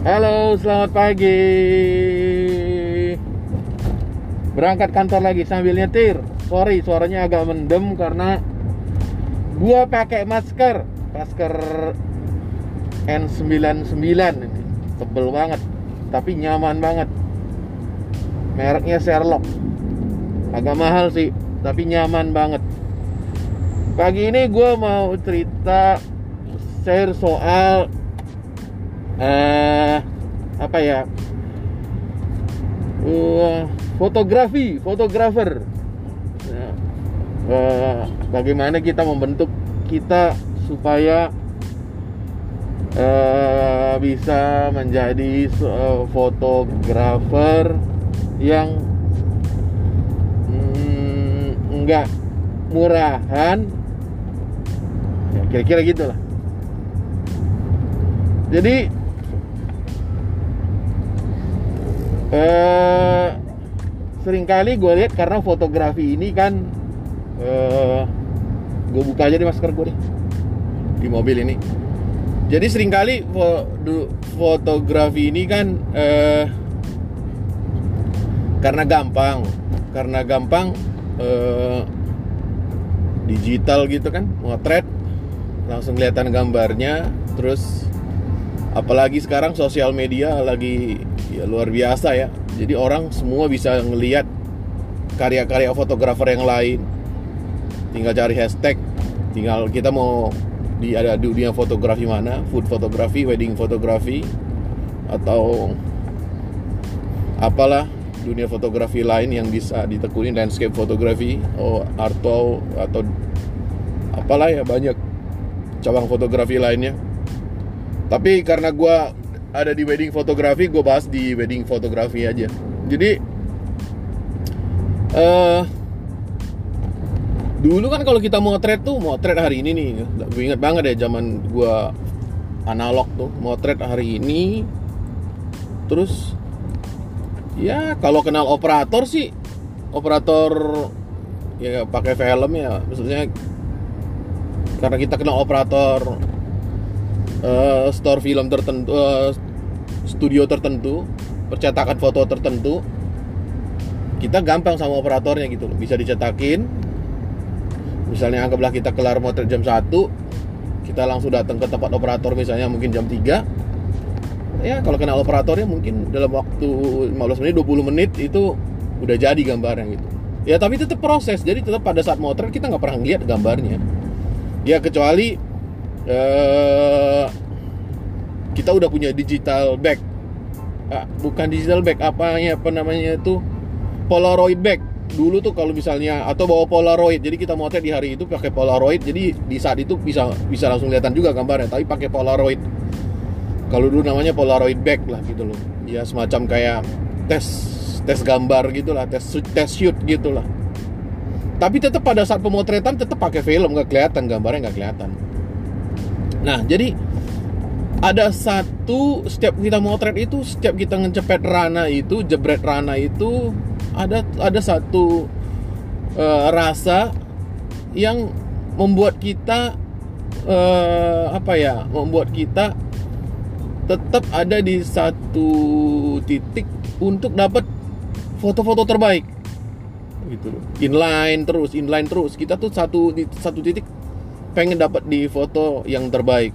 Halo, selamat pagi. Berangkat kantor lagi sambil nyetir. Sorry, suaranya agak mendem karena gua pakai masker, masker N99 ini. Tebel banget, tapi nyaman banget. Mereknya Sherlock. Agak mahal sih, tapi nyaman banget. Pagi ini gue mau cerita share soal eh apa ya? Uh, fotografi fotografer. Eh, bagaimana kita membentuk kita supaya eh, bisa menjadi eh, fotografer yang mm, murahan. Ya kira-kira gitulah. Jadi eh sering kali gue lihat karena fotografi ini kan eh gue buka aja di masker gue deh di mobil ini. Jadi sering kali fotografi ini kan eh karena gampang karena gampang eh digital gitu kan motret langsung kelihatan gambarnya terus apalagi sekarang sosial media lagi ya luar biasa ya. Jadi orang semua bisa ngelihat karya-karya fotografer yang lain. Tinggal cari hashtag. Tinggal kita mau di ada dunia fotografi mana? Food fotografi wedding fotografi atau apalah dunia fotografi lain yang bisa ditekuni landscape fotografi oh atau atau apalah ya banyak cabang fotografi lainnya. Tapi karena gue ada di wedding fotografi gue bahas di wedding fotografi aja. Jadi eh dulu kan kalau kita motret tuh motret hari ini nih. Gue inget banget ya zaman gue analog tuh motret hari ini. Terus ya kalau kenal operator sih operator ya pakai film ya. Maksudnya karena kita kenal operator eh, store film tertentu eh, studio tertentu percetakan foto tertentu kita gampang sama operatornya gitu loh. Bisa dicetakin. Misalnya anggaplah kita kelar motret jam 1 kita langsung datang ke tempat operator misalnya mungkin jam 3 ya kalau kenal operatornya mungkin dalam waktu 15 menit 20 menit itu udah jadi gambarnya gitu. Ya tapi tetap proses. Jadi tetap pada saat motret kita nggak pernah lihat gambarnya. Ya kecuali eh, kita udah punya digital bag. Ah, bukan digital bag apa ya apa namanya itu? Polaroid bag. Dulu tuh kalau misalnya atau bawa polaroid. Jadi kita motret di hari itu pakai polaroid. Jadi di saat itu bisa bisa langsung kelihatan juga gambarnya tapi pakai polaroid. Kalau dulu namanya polaroid bag lah gitu loh. Ya semacam kayak tes tes gambar gitulah tes tes shoot gitulah. Tapi tetap pada saat pemotretan tetap pakai film nggak kelihatan gambarnya nggak kelihatan nah jadi ada satu setiap kita motret itu setiap kita ngecepet rana itu jebret rana itu ada ada satu eh, rasa yang membuat kita eh, apa ya membuat kita tetap ada di satu titik untuk dapat foto-foto terbaik. Gitu inline terus inline terus. Kita tuh satu di satu titik pengen dapat di foto yang terbaik.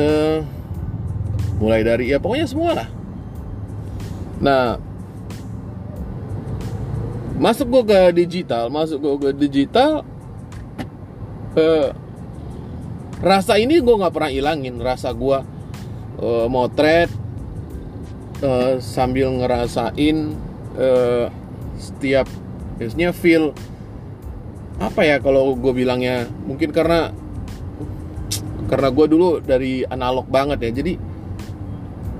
Eh, mulai dari ya pokoknya semua lah. Nah masuk gue ke digital masuk gue ke digital eh, rasa ini gue nggak pernah ilangin. Rasa gue eh, motret eh, sambil ngerasain eh, setiap biasanya feel apa ya kalau gue bilangnya? Mungkin karena karena gue dulu dari analog banget ya. Jadi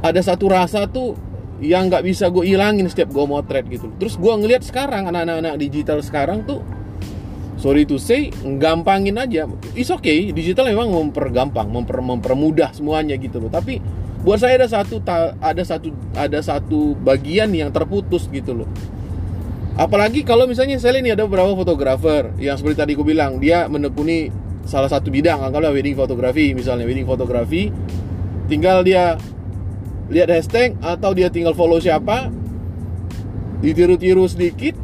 ada satu rasa tuh yang nggak bisa gue ilangin setiap gue motret gitu. Terus gue ngelihat sekarang anak-anak digital sekarang tuh sorry to say gampangin aja. Is okay digital memang mempergampang memper, mempermudah semuanya gitu loh. Tapi buat saya ada satu ada satu ada satu bagian yang terputus gitu loh apalagi kalau misalnya saya ini ada beberapa fotografer yang seperti tadi gue bilang dia menekuni salah satu bidang anggaplah wedding fotografi misalnya wedding fotografi. Tinggal dia lihat hashtag atau dia tinggal follow siapa ditiru-tiru sedikit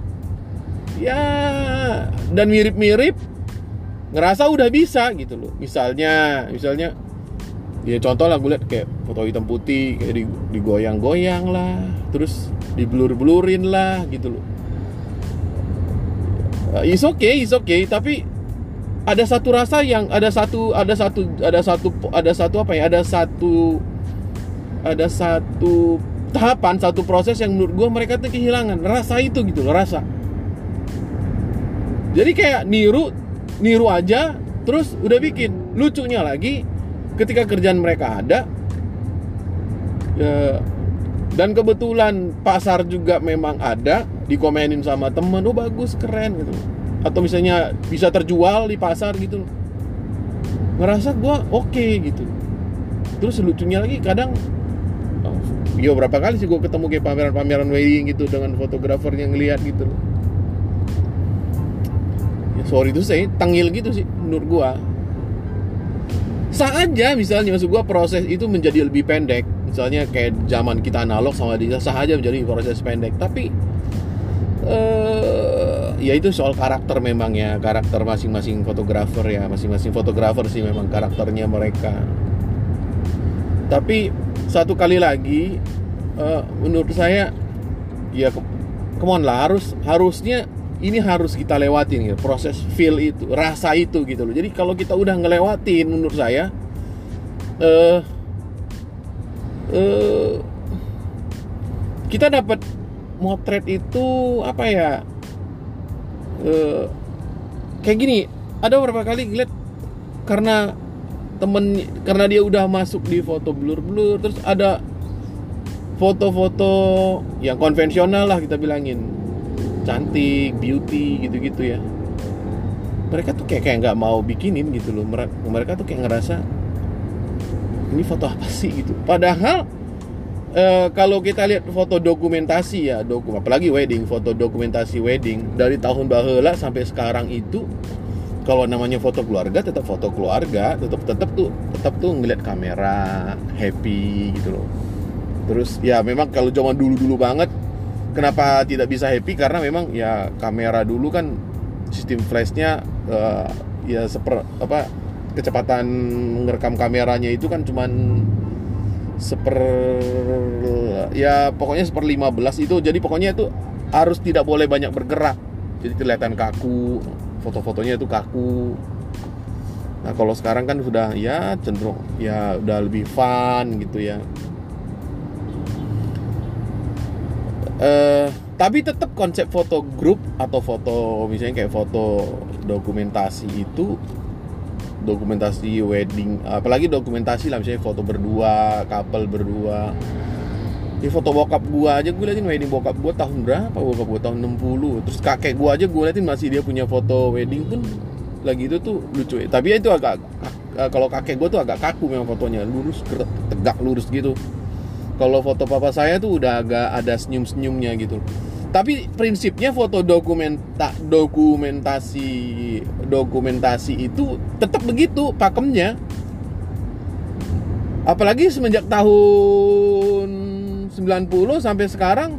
ya dan mirip-mirip ngerasa udah bisa gitu loh. Misalnya misalnya ya contoh lah gue liat kayak foto hitam putih kayak digoyang-goyang lah terus diblur-blurin lah gitu loh uh, is okay is okay. Tapi ada satu rasa yang ada satu ada satu ada satu ada satu apa ya? Ada satu ada satu tahapan satu proses yang menurut gue mereka tuh kehilangan. Rasa itu gitu loh rasa. Jadi kayak niru niru aja terus udah bikin. Lucunya lagi ketika kerjaan mereka ada ya, dan kebetulan pasar juga memang ada dikomenin sama temen oh bagus keren gitu atau misalnya bisa terjual di pasar gitu ngerasa gue oke okay, gitu terus lucunya lagi kadang oh, Yo berapa kali sih gue ketemu kayak pameran-pameran wedding gitu dengan fotografer yang ngeliat gitu loh. Ya, sorry itu saya tangil gitu sih menurut gue. Sah aja misalnya maksud gue proses itu menjadi lebih pendek. Misalnya kayak zaman kita analog sama digital sah aja menjadi proses pendek. Tapi uh, ya itu soal karakter memang ya karakter masing-masing fotografer ya masing-masing fotografer sih memang karakternya mereka tapi satu kali lagi uh, menurut saya ya come lah harus harusnya ini harus kita lewatin ya proses feel itu rasa itu gitu loh jadi kalau kita udah ngelewatin menurut saya uh, uh, kita dapat motret itu apa ya? Uh, kayak gini ada beberapa kali ngeliat karena temen karena dia udah masuk di foto blur blur terus ada foto-foto yang konvensional lah kita bilangin. Cantik beauty gitu-gitu ya. Mereka tuh kayak kayak nggak mau bikinin gitu loh. Mereka tuh kayak ngerasa ini foto apa sih? gitu. Padahal Uh, kalau kita lihat foto dokumentasi ya, dokum apalagi wedding, foto dokumentasi wedding dari tahun bahula sampai sekarang itu kalau namanya foto keluarga tetap foto keluarga, tetap tetap tuh tetap tuh ngeliat kamera, happy gitu loh. Terus ya memang kalau zaman dulu-dulu banget kenapa tidak bisa happy? Karena memang ya kamera dulu kan sistem flashnya uh, ya seper apa kecepatan ngerekam kameranya itu kan cuman seper ya pokoknya seper 15 itu. Jadi pokoknya itu harus tidak boleh banyak bergerak. Jadi kelihatan kaku foto-fotonya itu kaku. Nah kalau sekarang kan sudah ya cenderung ya udah lebih fun gitu ya. Uh, tapi tetap konsep foto grup atau foto misalnya kayak foto dokumentasi itu dokumentasi wedding apalagi dokumentasi lah misalnya foto berdua couple berdua. Di foto bokap gua aja gue liatin wedding bokap gua tahun berapa? Bokap gua tahun 60 terus kakek gua aja gue liatin masih dia punya foto wedding pun lagi itu tuh lucu. Ya. tapi itu agak kalau kakek gua tuh agak kaku memang fotonya lurus tegak lurus gitu. Kalau foto papa saya tuh udah agak ada senyum senyumnya gitu tapi prinsipnya foto dokumenta dokumentasi dokumentasi itu tetap begitu pakemnya. Apalagi semenjak tahun 90 sampai sekarang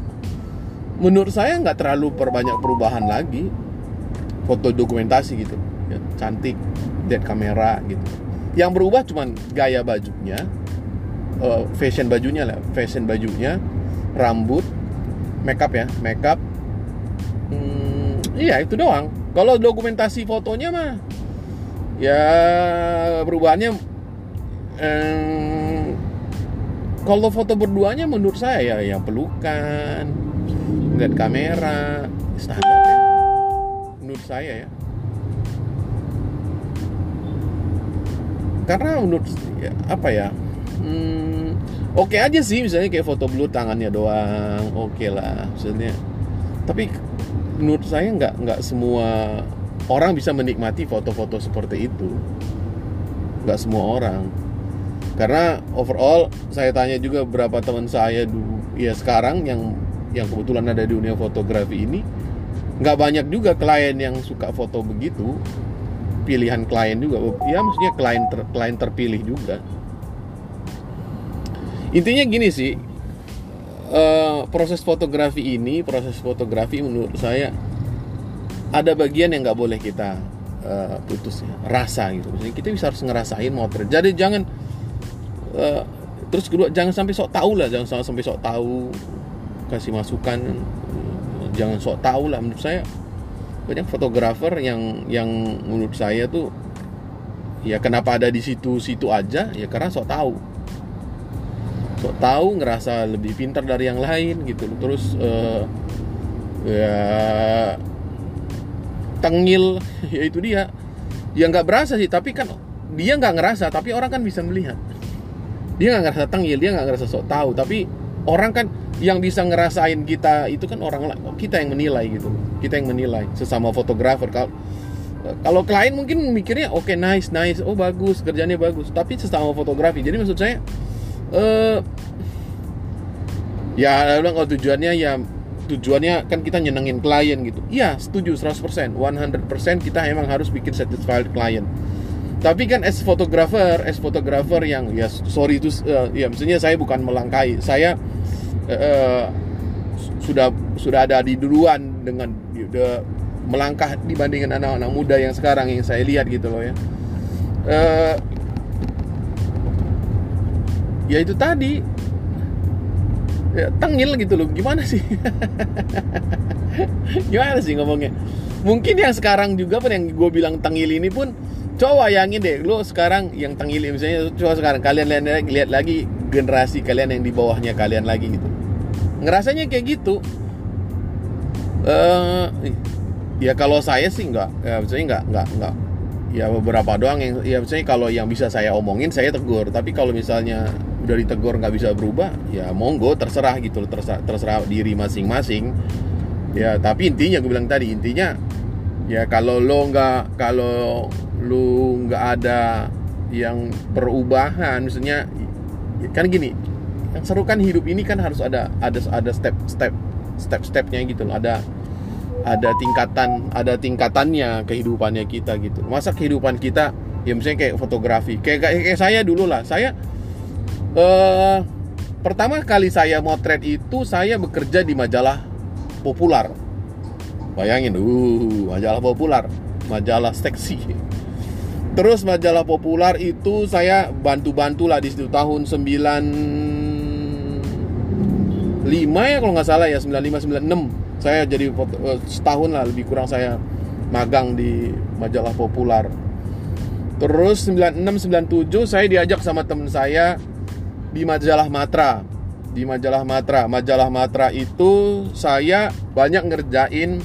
menurut saya nggak terlalu perbanyak perubahan lagi. Foto dokumentasi gitu ya, cantik dead kamera gitu. Yang berubah cuman gaya bajunya uh, fashion bajunya lah fashion bajunya rambut makeup ya makeup. Hmm, iya itu doang. Kalau dokumentasi fotonya mah ya perubahannya eh, kalau foto berduanya menurut saya ya yang pelukan ngeliat kamera standar ya. Menurut saya ya. Karena menurut ya, apa ya hmm, oke okay aja sih misalnya kayak foto blue tangannya doang oke okay lah maksudnya tapi menurut saya nggak nggak semua orang bisa menikmati foto-foto seperti itu. Nggak semua orang. Karena overall saya tanya juga beberapa teman saya dulu ya sekarang yang yang kebetulan ada di dunia fotografi ini nggak banyak juga klien yang suka foto begitu. Pilihan klien juga ya maksudnya klien ter, klien terpilih juga intinya gini sih uh, proses fotografi ini proses fotografi menurut saya ada bagian yang nggak boleh kita uh, putus ya rasa gitu. Maksudnya kita bisa harus ngerasain motret. Jadi jangan uh, terus kedua jangan sampai sok tahu lah jangan sampai sok tahu kasih masukan. Jangan sok tahu lah menurut saya banyak fotografer yang yang menurut saya tuh ya kenapa ada di situ-situ aja? Ya karena sok tahu sok tahu ngerasa lebih pintar dari yang lain gitu. Terus uh, ya tengil. Ya itu dia. Ya nggak berasa sih tapi kan dia nggak ngerasa tapi orang kan bisa melihat. Dia nggak ngerasa tengil dia nggak ngerasa sok tahu. Tapi orang kan yang bisa ngerasain kita itu kan orang kita yang menilai gitu. Kita yang menilai sesama fotografer. Kalau kalau klien mungkin mikirnya oke okay, nice nice. Oh bagus kerjanya bagus. Tapi sesama fotografi. Jadi maksud saya uh, ya bilang kalau tujuannya ya tujuannya kan kita nyenengin klien gitu. Iya setuju 100% 100% kita emang harus bikin satisfied klien. Tapi kan as fotografer as fotografer yang ya sorry itu uh, ya maksudnya saya bukan melangkai. Saya uh, sudah sudah ada di duluan dengan udah melangkah dibandingkan anak-anak muda yang sekarang yang saya lihat gitu loh ya. Uh, ya itu tadi. Ya, tengil gitu loh. Gimana sih? Gimana sih ngomongnya? Mungkin yang sekarang juga pun yang gue bilang tengil ini pun coba bayangin deh lo sekarang yang tengil misalnya coba sekarang kalian lihat, lagi generasi kalian yang di bawahnya kalian lagi gitu. Ngerasanya kayak gitu. Uh, ya kalau saya sih nggak ya misalnya nggak nggak nggak. Ya beberapa doang yang ya misalnya kalau yang bisa saya omongin saya tegur. Tapi kalau misalnya udah ditegur nggak bisa berubah ya monggo terserah gitu loh terserah, terserah diri masing-masing. Ya tapi intinya gue bilang tadi intinya ya kalau lo nggak kalau lo nggak ada yang perubahan misalnya kan gini yang seru kan hidup ini kan harus ada ada ada step step step stepnya gitu loh ada ada tingkatan ada tingkatannya kehidupannya kita gitu. Masa kehidupan kita ya misalnya kayak fotografi kayak, kayak saya dulu lah saya uh, pertama kali saya motret itu saya bekerja di majalah populer bayangin uh majalah populer majalah seksi. Terus majalah populer itu saya bantu-bantu lah di situ tahun 9 ya kalau nggak salah ya 95 96 saya jadi uh, setahun lah lebih kurang saya magang di majalah populer terus 96 97 saya diajak sama temen saya di majalah Matra. Di majalah Matra. Majalah Matra itu saya banyak ngerjain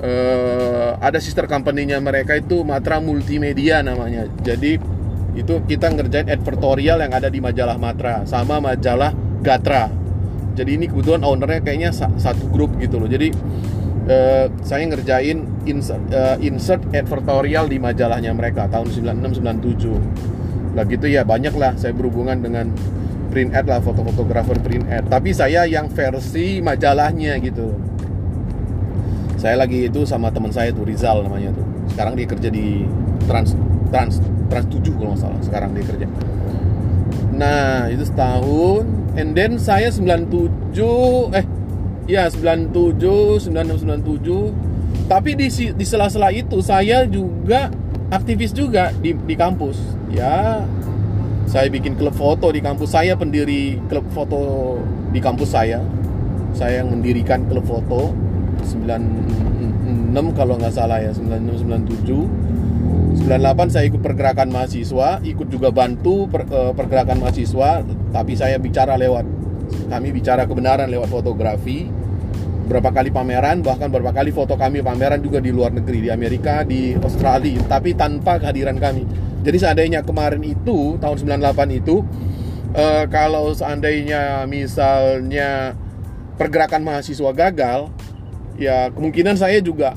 uh, ada sister company-nya mereka itu Matra Multimedia namanya. Jadi itu kita ngerjain advertorial yang ada di majalah Matra sama majalah Gatra. Jadi ini kebetulan ownernya kayaknya satu grup gitu loh. Jadi uh, saya ngerjain insert, uh, insert advertorial di majalahnya mereka tahun 96 97 lah gitu ya banyak lah saya berhubungan dengan print ad lah foto-fotografer print ad. Tapi saya yang versi majalahnya gitu. Saya lagi itu sama teman saya tuh Rizal namanya tuh. Sekarang dia kerja di Trans Trans Trans 7 kalau nggak salah. Sekarang dia kerja. Nah itu setahun. And then saya 97 eh ya 97 96 97 tapi di di sela-sela itu saya juga aktivis juga di di kampus. Ya saya bikin klub foto di kampus saya pendiri klub foto di kampus saya. Saya yang mendirikan klub foto 96 kalau nggak salah ya 96 97 98 saya ikut pergerakan mahasiswa ikut juga bantu per, uh, pergerakan mahasiswa tapi saya bicara lewat kami bicara kebenaran lewat fotografi. Berapa kali pameran bahkan berapa kali foto kami pameran juga di luar negeri di Amerika di Australia tapi tanpa kehadiran kami jadi seandainya kemarin itu tahun 98 itu uh, kalau seandainya misalnya pergerakan mahasiswa gagal ya kemungkinan saya juga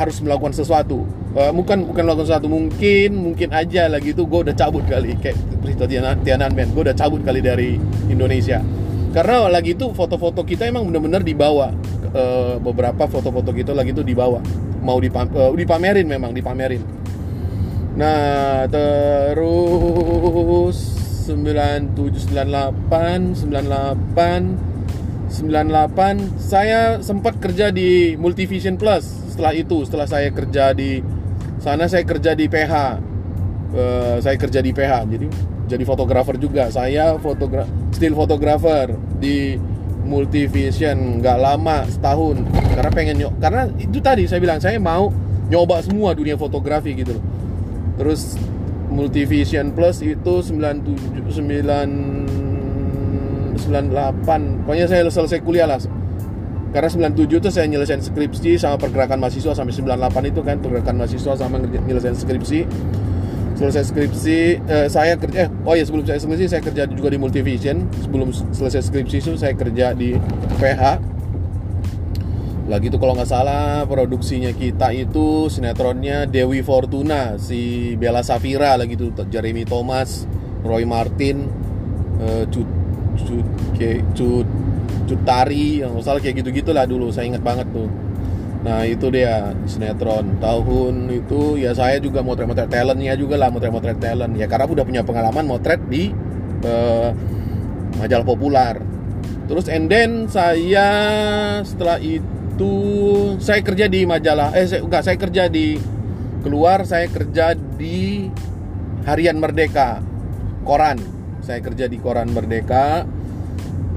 harus melakukan sesuatu. Uh, bukan bukan melakukan sesuatu mungkin mungkin aja lagi itu gue udah cabut kali kayak Prito Tiananmen gue udah cabut kali dari Indonesia. Karena lagi itu foto-foto kita emang bener-bener dibawa. Uh, beberapa foto-foto kita lagi itu dibawa. Mau uh, dipamerin memang dipamerin Nah, terus 9798 98 98 saya sempat kerja di Multivision Plus. Setelah itu setelah saya kerja di sana saya kerja di PH uh, eh, saya kerja di PH jadi jadi fotografer juga. Saya fotogra still fotografer di Multivision nggak lama setahun. Karena pengen nyok karena itu tadi saya bilang saya mau nyoba semua dunia fotografi gitu terus Multivision Plus itu 97 9 98 pokoknya saya selesai kuliah lah. Karena 97 itu saya nyelesain skripsi sama pergerakan mahasiswa sampai 98 itu kan pergerakan mahasiswa sama nyelesain skripsi. Selesai skripsi eh, saya kerja eh oh ya sebelum saya skripsi saya kerja juga di Multivision. Sebelum selesai skripsi itu saya kerja di PH lagi itu kalau nggak salah produksinya kita itu sinetronnya Dewi Fortuna si Bella Safira lagi itu Jeremy Thomas Roy Martin uh, Cut Cut Cut Cutari yang salah kayak gitu gitulah dulu saya ingat banget tuh. Nah itu dia sinetron. Tahun itu ya saya juga motret-motret talentnya juga lah motret-motret talent. Ya karena udah punya pengalaman motret di uh, majalah populer terus and then saya setelah itu itu saya kerja di majalah eh saya, enggak saya kerja di keluar saya kerja di Harian Merdeka. Koran. Saya kerja di koran Merdeka.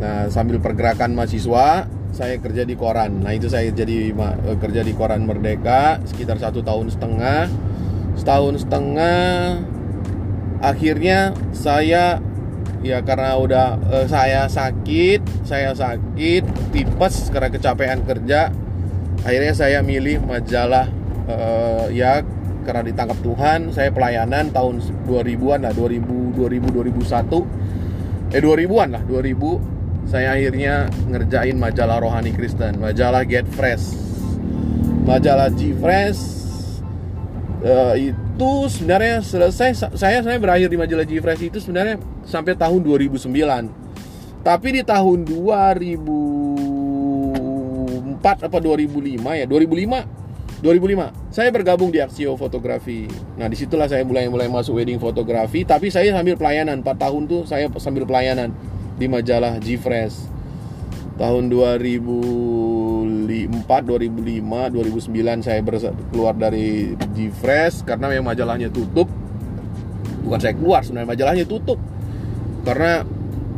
Nah sambil pergerakan mahasiswa saya kerja di koran. Nah itu saya jadi eh, kerja di koran Merdeka sekitar satu tahun setengah. Setahun setengah akhirnya saya ya karena udah uh, saya sakit saya sakit tipes karena kecapean kerja akhirnya saya milih majalah uh, ya karena ditangkap Tuhan saya pelayanan tahun 2000-an lah 2000 2000 2001 eh 2000-an lah 2000 saya akhirnya ngerjain majalah rohani Kristen majalah Get Fresh. Majalah G Fresh uh, itu itu sebenarnya selesai saya saya berakhir di majalah Gfresh itu sebenarnya sampai tahun 2009. Tapi di tahun 2004 apa 2005 ya 2005 2005 saya bergabung di Aksio Fotografi. Nah di situlah saya mulai mulai masuk wedding fotografi. Tapi saya sambil pelayanan 4 tahun tuh saya sambil pelayanan di majalah Gfresh tahun 2004, 2005, 2009 saya keluar dari Gfresh karena memang majalahnya tutup. Bukan saya keluar, sebenarnya majalahnya tutup. Karena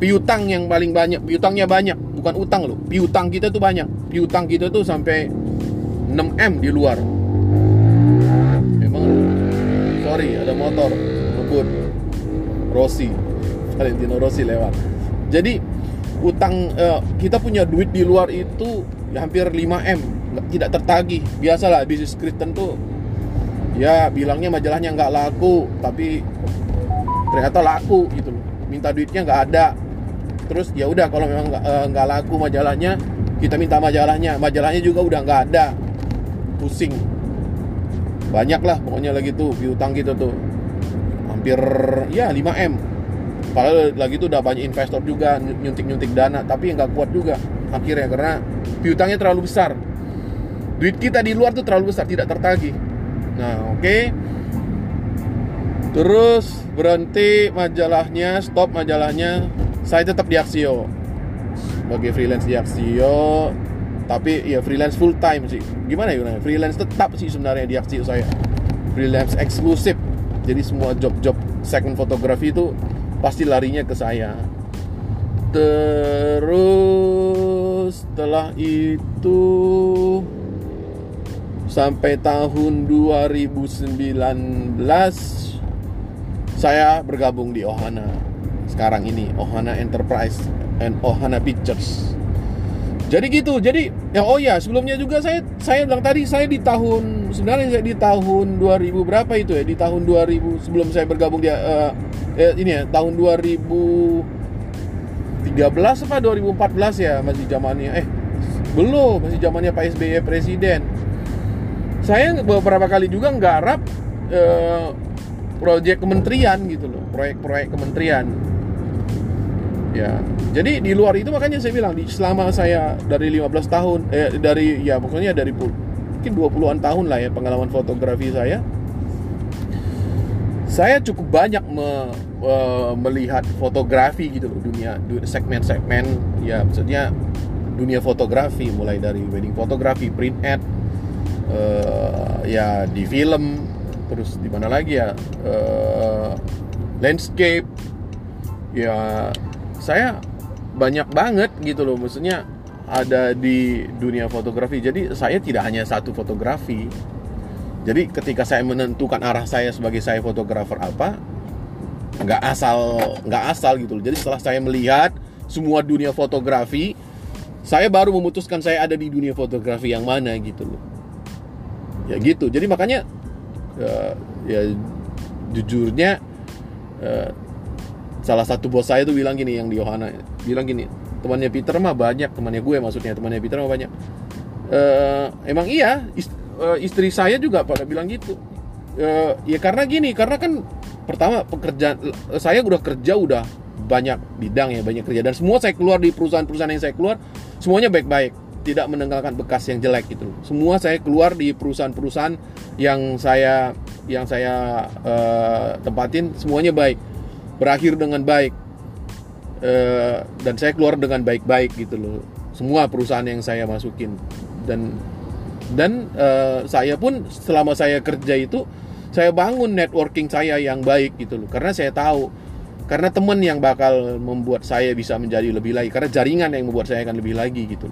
piutang yang paling banyak, piutangnya banyak, bukan utang loh. Piutang kita tuh banyak. Piutang kita tuh sampai 6M di luar. Memang sorry ada motor ngebut. Rossi. Valentino Rossi lewat. Jadi utang uh, kita punya duit di luar itu ya hampir 5 m tidak tertagih. Biasalah bisnis Kristen tuh ya bilangnya majalahnya nggak laku tapi ternyata laku gitu loh. Minta duitnya nggak ada. Terus ya udah kalau memang nggak uh, laku majalahnya kita minta majalahnya. Majalahnya juga udah nggak ada. Pusing. Banyak lah pokoknya lagi tuh piutang gitu tuh. Hampir ya 5 m Padahal lagi itu udah banyak investor juga nyuntik-nyuntik dana, tapi nggak kuat juga akhirnya karena piutangnya terlalu besar. Duit kita di luar tuh terlalu besar, tidak tertagih. Nah, oke. Okay. Terus berhenti majalahnya, stop majalahnya. Saya tetap di Aksio. Sebagai freelance di Aksio, tapi ya freelance full time sih. Gimana ya? Freelance tetap sih sebenarnya di Aksio saya. Freelance eksklusif. Jadi semua job-job second fotografi itu pasti larinya ke saya. Terus setelah itu sampai tahun 2019 saya bergabung di Ohana. Sekarang ini Ohana Enterprise and Ohana Pictures. Jadi gitu jadi ya oh ya sebelumnya juga saya saya bilang tadi saya di tahun sebenarnya di tahun 2000 berapa itu ya? Di tahun 2000 sebelum saya bergabung di uh, eh, ini ya tahun 2013 apa 2014 ya masih zamannya eh belum masih zamannya Pak SBY presiden. Saya beberapa kali juga nggarap eh, proyek kementerian gitu loh proyek-proyek kementerian. Ya jadi di luar itu makanya saya bilang di selama saya dari 15 tahun eh dari ya pokoknya dari mungkin 20-an tahun lah ya pengalaman fotografi saya. Saya cukup banyak me, uh, melihat fotografi gitu loh dunia segmen-segmen ya maksudnya dunia fotografi mulai dari wedding fotografi, print ad, uh, ya di film, terus di mana lagi ya uh, landscape, ya saya banyak banget gitu loh maksudnya ada di dunia fotografi. Jadi saya tidak hanya satu fotografi. Jadi ketika saya menentukan arah saya sebagai saya fotografer apa, nggak asal nggak asal gitu. Jadi setelah saya melihat semua dunia fotografi, saya baru memutuskan saya ada di dunia fotografi yang mana gitu loh ya gitu jadi makanya uh, ya jujurnya uh, salah satu bos saya tuh bilang gini yang di Yohana bilang gini temannya Peter mah banyak temannya gue maksudnya temannya Peter mah banyak. Uh, emang iya ist uh, istri saya juga pada bilang gitu. Uh, ya karena gini karena kan pertama pekerjaan saya udah kerja udah banyak bidang ya banyak kerja. Dan semua saya keluar di perusahaan-perusahaan yang saya keluar semuanya baik-baik. Tidak meninggalkan bekas yang jelek gitu. Semua saya keluar di perusahaan-perusahaan yang saya yang saya uh, tempatin semuanya baik. Berakhir dengan baik uh, dan saya keluar dengan baik-baik gitu loh. Semua perusahaan yang saya masukin. Dan dan uh, saya pun selama saya kerja itu saya bangun networking saya yang baik gitu loh. Karena saya tahu karena teman yang bakal membuat saya bisa menjadi lebih lagi. Karena jaringan yang membuat saya akan lebih lagi gitu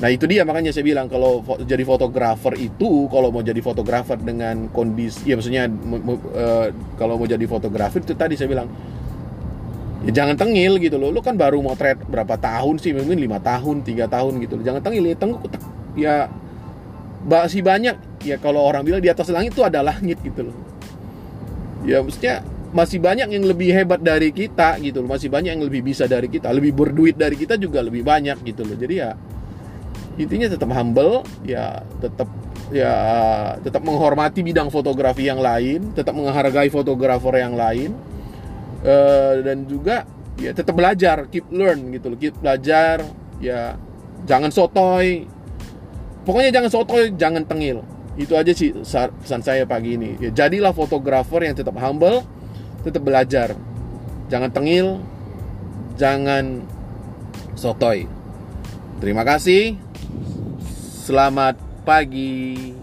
nah itu dia makanya saya bilang kalau jadi fotografer itu kalau mau jadi fotografer dengan kondisi ya maksudnya uh, kalau mau jadi fotografer itu tadi saya bilang ya jangan tengil gitu loh. Lo kan baru motret berapa tahun sih? Mungkin lima tahun tiga tahun gitu loh. Jangan tengil ya tengok ya masih banyak. Ya kalau orang bilang di atas langit itu ada langit gitu loh. Ya maksudnya masih banyak yang lebih hebat dari kita gitu loh. Masih banyak yang lebih bisa dari kita. Lebih berduit dari kita juga lebih banyak gitu loh. Jadi ya intinya tetap humble ya tetap ya tetap menghormati bidang fotografi yang lain tetap menghargai fotografer yang lain uh, dan juga ya tetap belajar keep learn gitu loh. Keep belajar ya jangan sotoy. Pokoknya jangan sotoy jangan tengil. Itu aja sih pesan saya pagi ini. Ya jadilah fotografer yang tetap humble tetap belajar. Jangan tengil jangan sotoy. Terima kasih. Selamat pagi